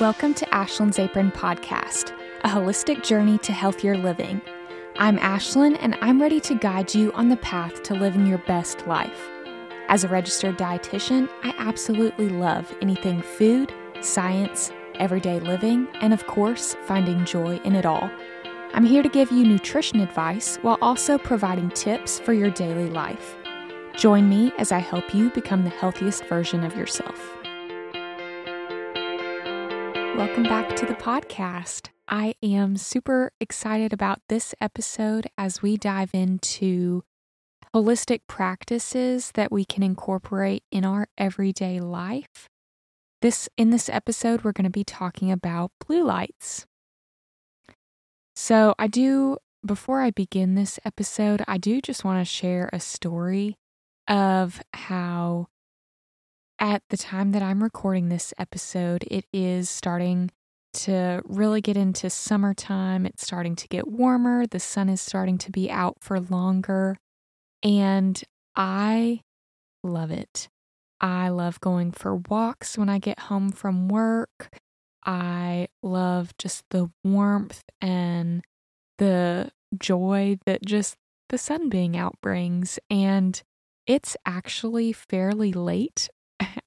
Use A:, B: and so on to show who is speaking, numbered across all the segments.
A: Welcome to Ashlyn's Apron Podcast, a holistic journey to healthier living. I'm Ashlyn, and I'm ready to guide you on the path to living your best life. As a registered dietitian, I absolutely love anything food, science, everyday living, and of course, finding joy in it all. I'm here to give you nutrition advice while also providing tips for your daily life. Join me as I help you become the healthiest version of yourself. Welcome back to the podcast. I am super excited about this episode as we dive into holistic practices that we can incorporate in our everyday life. This in this episode we're going to be talking about blue lights. So, I do before I begin this episode, I do just want to share a story of how at the time that I'm recording this episode, it is starting to really get into summertime. It's starting to get warmer. The sun is starting to be out for longer. And I love it. I love going for walks when I get home from work. I love just the warmth and the joy that just the sun being out brings. And it's actually fairly late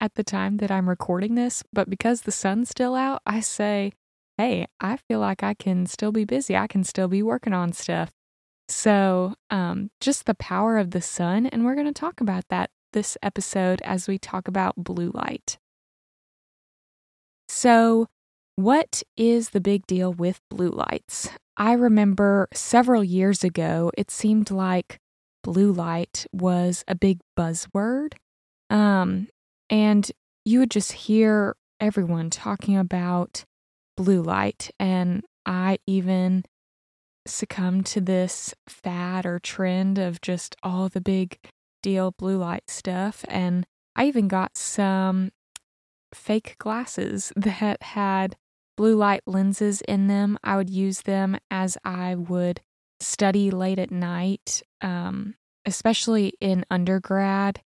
A: at the time that I'm recording this, but because the sun's still out, I say, hey, I feel like I can still be busy. I can still be working on stuff. So, um, just the power of the sun. And we're going to talk about that this episode as we talk about blue light. So, what is the big deal with blue lights? I remember several years ago, it seemed like blue light was a big buzzword. Um, and you would just hear everyone talking about blue light. And I even succumbed to this fad or trend of just all the big deal blue light stuff. And I even got some fake glasses that had blue light lenses in them. I would use them as I would study late at night, um, especially in undergrad.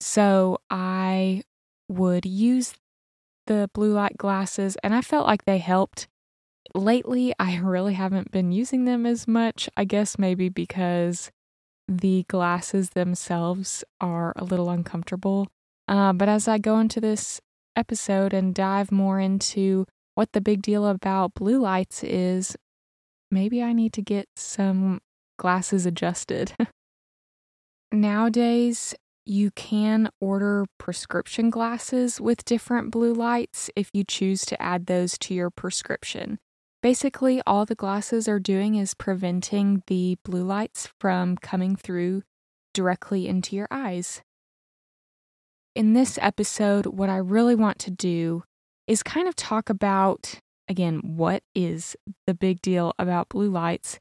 A: So I would use the blue light glasses, and I felt like they helped. Lately, I really haven't been using them as much. I guess maybe because the glasses themselves are a little uncomfortable. Uh, but as I go into this episode and dive more into what the big deal about blue lights is, maybe I need to get some glasses adjusted. Nowadays, you can order prescription glasses with different blue lights if you choose to add those to your prescription. Basically, all the glasses are doing is preventing the blue lights from coming through directly into your eyes. In this episode, what I really want to do is kind of talk about, again, what is the big deal about blue lights,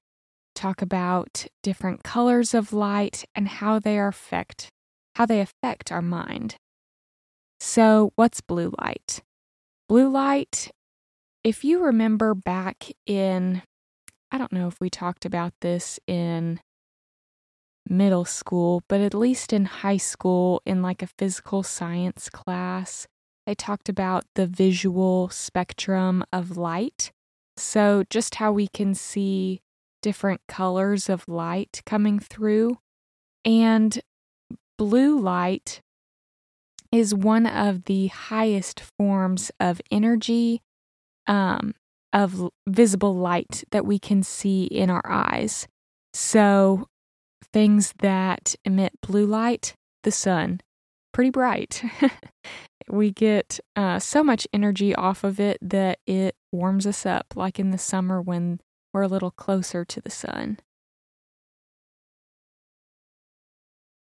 A: talk about different colors of light and how they affect how they affect our mind. So, what's blue light? Blue light, if you remember back in, I don't know if we talked about this in middle school, but at least in high school, in like a physical science class, they talked about the visual spectrum of light. So, just how we can see different colors of light coming through. And blue light is one of the highest forms of energy, um, of visible light that we can see in our eyes. So, things that emit blue light, the sun, pretty bright. we get uh, so much energy off of it that it warms us up, like in the summer when we're a little closer to the sun.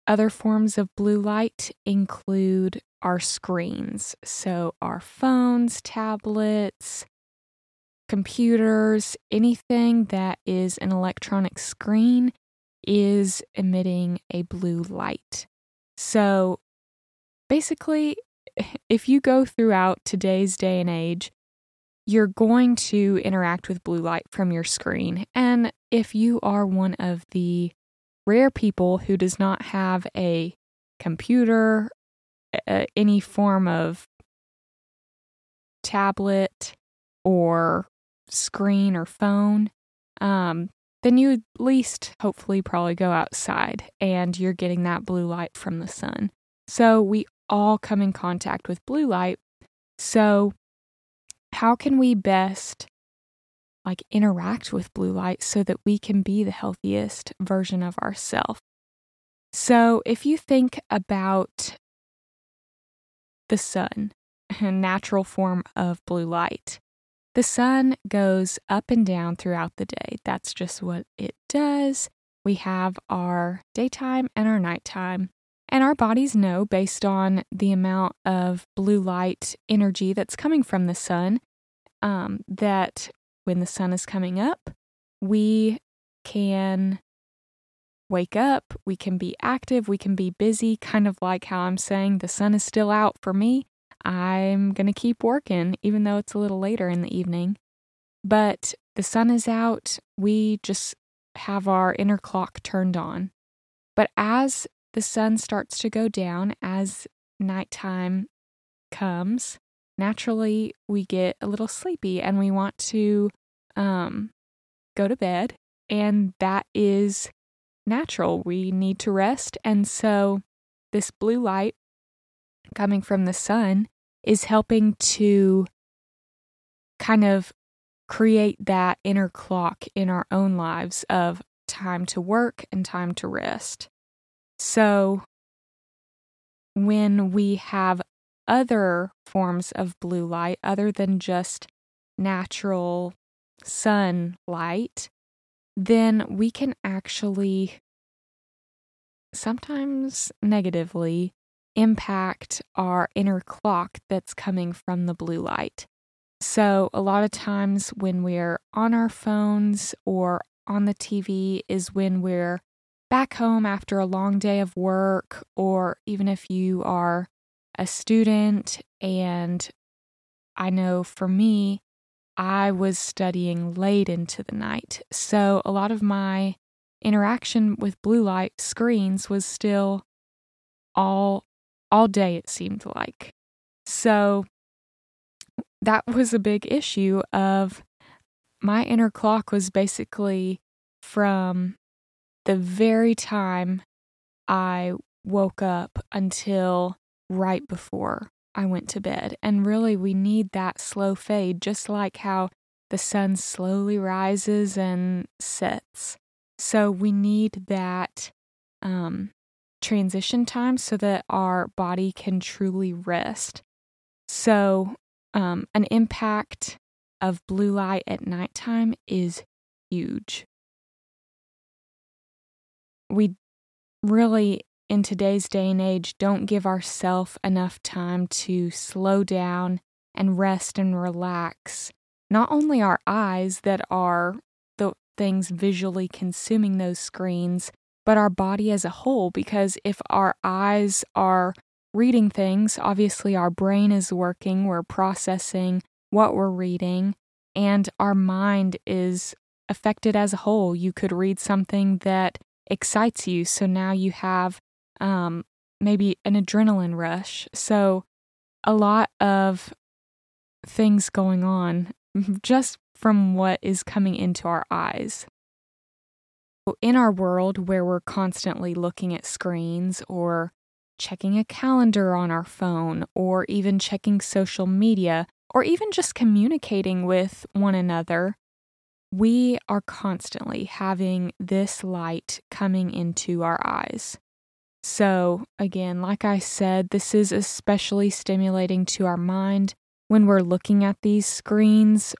A: Other forms of blue light include our screens, so our phones, tablets, computers, anything that is an electronic screen is emitting a blue light. So basically, if you go throughout today's day and age, you're going to interact with blue light from your screen. And if you are one of the rare people who does not have a computer, any form of tablet or screen or phone, um, then you at least hopefully probably go outside and you're getting that blue light from the sun. So we all come in contact with blue light. So how can we best like interact with blue light so that we can be the healthiest version of ourselves? So if you think about the sun, a natural form of blue light, the sun goes up and down throughout the day. That's just what it does. We have our daytime and our nighttime. And our bodies know based on the amount of blue light energy that's coming from the sun um, that when the sun is coming up, we can wake up, we can be active, we can be busy, kind of like how I'm saying the sun is still out for me. I'm going to keep working, even though it's a little later in the evening. But the sun is out. We just have our inner clock turned on. But as the sun starts to go down, as nighttime comes, naturally we get a little sleepy and we want to um, go to bed. And that is natural. We need to rest. And so, this blue light coming from the sun is helping to kind of create that inner clock in our own lives of time to work and time to rest. So, when we have other forms of blue light other than just natural sunlight, then we can actually sometimes negatively impact our inner clock that's coming from the blue light. So, a lot of times when we're on our phones or on the TV is when we're back home after a long day of work, or even if you are a student. And I know for me, I was studying late into the night. So, a lot of my interaction with blue light screens was still all all day, it seemed like. So that was a big issue of my inner clock was basically from the very time I woke up until right before I went to bed. And really, we need that slow fade, just like how the sun slowly rises and sets. So we need that um, transition time so that our body can truly rest. So, um, an impact of blue light at nighttime is huge. We really, in today's day and age, don't give ourselves enough time to slow down and rest and relax. Not only our eyes that are the things visually consuming those screens, but our body as a whole. Because if our eyes are reading things, obviously our brain is working, we're processing what we're reading, and our mind is affected as a whole. You could read something that excites you, so now you have um, maybe an adrenaline rush. So, a lot of things going on just from what is coming into our eyes. In our world where we're constantly looking at screens or checking a calendar on our phone or even checking social media or even just communicating with one another, we are constantly having this light coming into our eyes. So, again, like I said, this is especially stimulating to our mind when we're looking at these screens,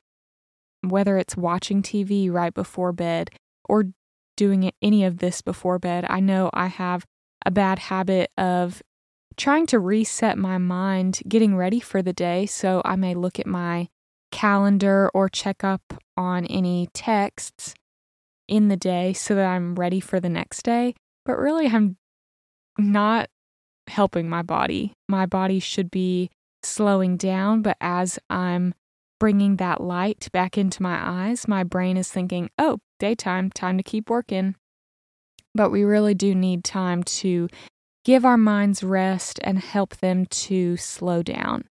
A: whether it's watching TV right before bed or doing any of this before bed. I know I have a bad habit of trying to reset my mind getting ready for the day. So I may look at my calendar or check up on any texts in the day so that I'm ready for the next day. But really, I'm not helping my body. My body should be slowing down, but as I'm bringing that light back into my eyes, my brain is thinking, oh, daytime, time to keep working. But we really do need time to give our minds rest and help them to slow down.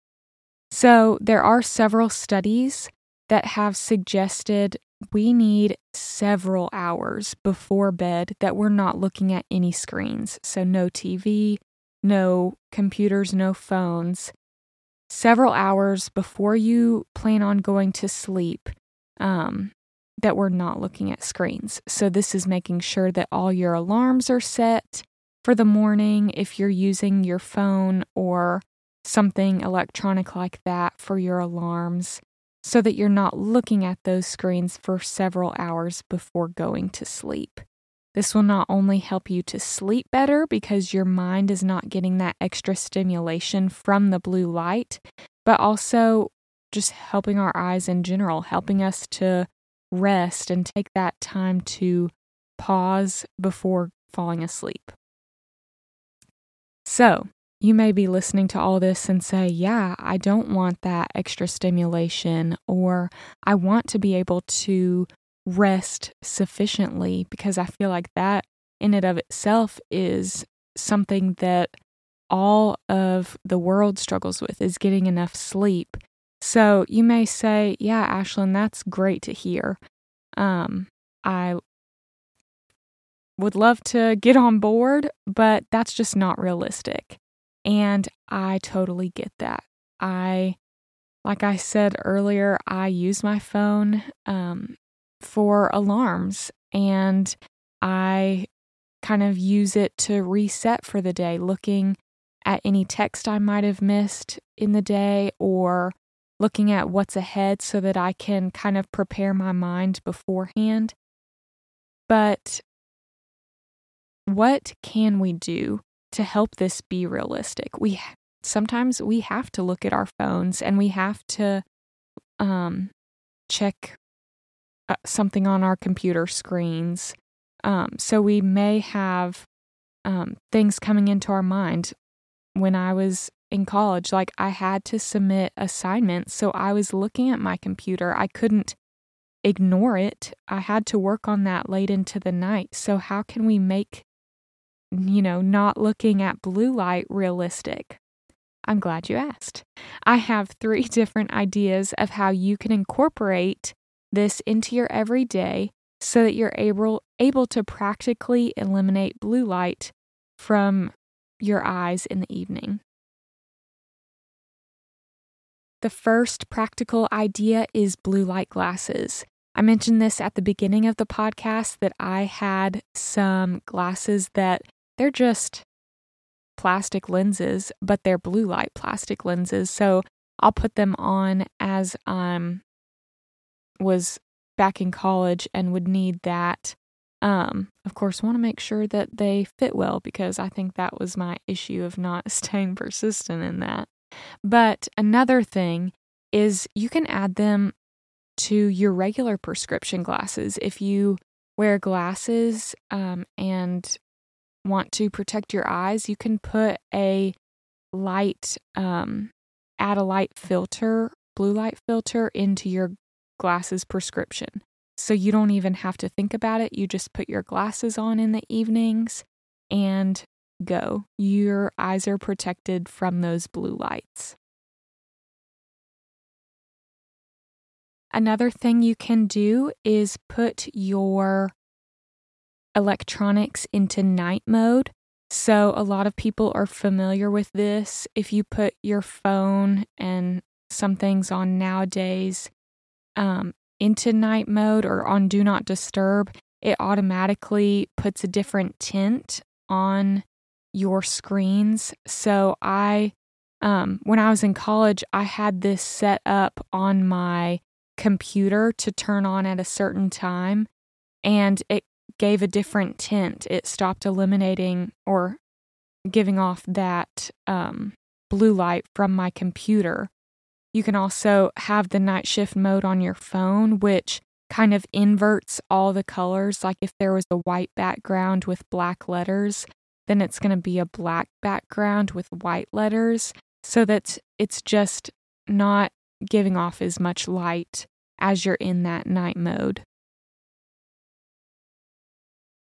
A: So, there are several studies that have suggested we need several hours before bed that we're not looking at any screens. So, no TV, no computers, no phones. Several hours before you plan on going to sleep, um, that we're not looking at screens. So, this is making sure that all your alarms are set for the morning if you're using your phone or something electronic like that for your alarms so that you're not looking at those screens for several hours before going to sleep. This will not only help you to sleep better because your mind is not getting that extra stimulation from the blue light, but also just helping our eyes in general, helping us to rest and take that time to pause before falling asleep. So, you may be listening to all this and say, Yeah, I don't want that extra stimulation, or I want to be able to rest sufficiently because I feel like that in and of itself is something that all of the world struggles with is getting enough sleep. So you may say, Yeah, Ashlyn, that's great to hear. Um, I would love to get on board, but that's just not realistic. And I totally get that. I, like I said earlier, I use my phone um, for alarms and I kind of use it to reset for the day, looking at any text I might have missed in the day or looking at what's ahead so that I can kind of prepare my mind beforehand. But what can we do to help this be realistic. We sometimes we have to look at our phones and we have to um, check uh, something on our computer screens. Um, so we may have um, things coming into our mind. When I was in college, like I had to submit assignments, so I was looking at my computer. I couldn't ignore it. I had to work on that late into the night. So, how can we make you know, not looking at blue light realistic? I'm glad you asked. I have three different ideas of how you can incorporate this into your everyday so that you're able able to practically eliminate blue light from your eyes in the evening. The first practical idea is blue light glasses. I mentioned this at the beginning of the podcast that I had some glasses that they're just plastic lenses, but they're blue light plastic lenses. So I'll put them on as I um was back in college and would need that. Um, of course, want to make sure that they fit well because I think that was my issue of not staying persistent in that. But another thing is you can add them to your regular prescription glasses if you wear glasses um, and want to protect your eyes, you can put a light, um, add a light filter, blue light filter into your glasses prescription. So you don't even have to think about it. You just put your glasses on in the evenings and go. Your eyes are protected from those blue lights. Another thing you can do is put your electronics into night mode. So, a lot of people are familiar with this. If you put your phone and some things on nowadays um, into night mode or on do not disturb, it automatically puts a different tint on your screens. So, I, um, when I was in college, I had this set up on my computer to turn on at a certain time and it gave a different tint. It stopped eliminating or giving off that um, blue light from my computer. You can also have the night shift mode on your phone, which kind of inverts all the colors. Like if there was a white background with black letters, then it's going to be a black background with white letters so that it's just not giving off as much light as you're in that night mode.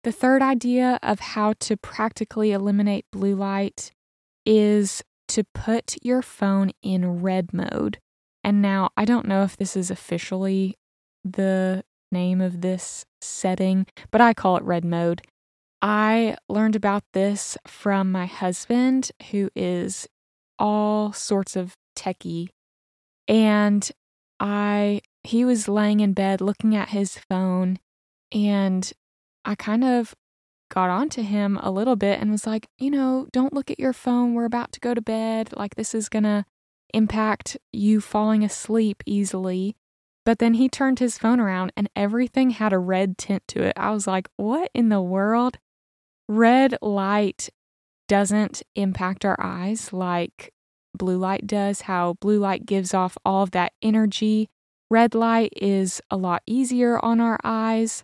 A: The third idea of how to practically eliminate blue light is to put your phone in red mode. And now I don't know if this is officially the name of this setting, but I call it red mode. I learned about this from my husband, who is all sorts of techie. And I, he was laying in bed looking at his phone, and I kind of got onto him a little bit and was like, you know, don't look at your phone. We're about to go to bed. Like, this is going to impact you falling asleep easily. But then he turned his phone around and everything had a red tint to it. I was like, what in the world? Red light doesn't impact our eyes like blue light does, how blue light gives off all of that energy. Red light is a lot easier on our eyes.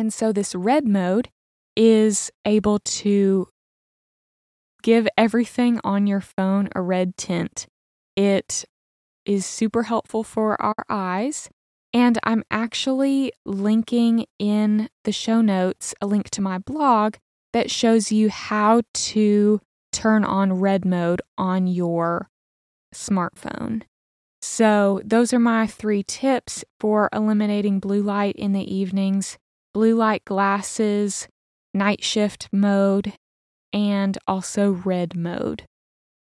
A: And so, this red mode is able to give everything on your phone a red tint. It is super helpful for our eyes. And I'm actually linking in the show notes a link to my blog that shows you how to turn on red mode on your smartphone. So, those are my three tips for eliminating blue light in the evenings blue light glasses, night shift mode, and also red mode.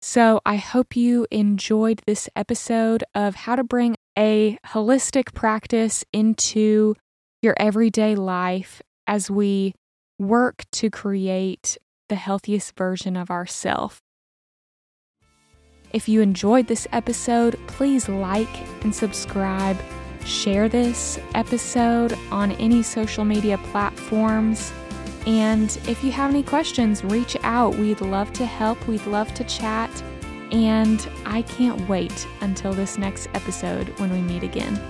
A: So, I hope you enjoyed this episode of how to bring a holistic practice into your everyday life as we work to create the healthiest version of ourself. If you enjoyed this episode, please like and subscribe. Share this episode on any social media platforms and if you have any questions, reach out. We'd love to help, we'd love to chat. And I can't wait until this next episode when we meet again.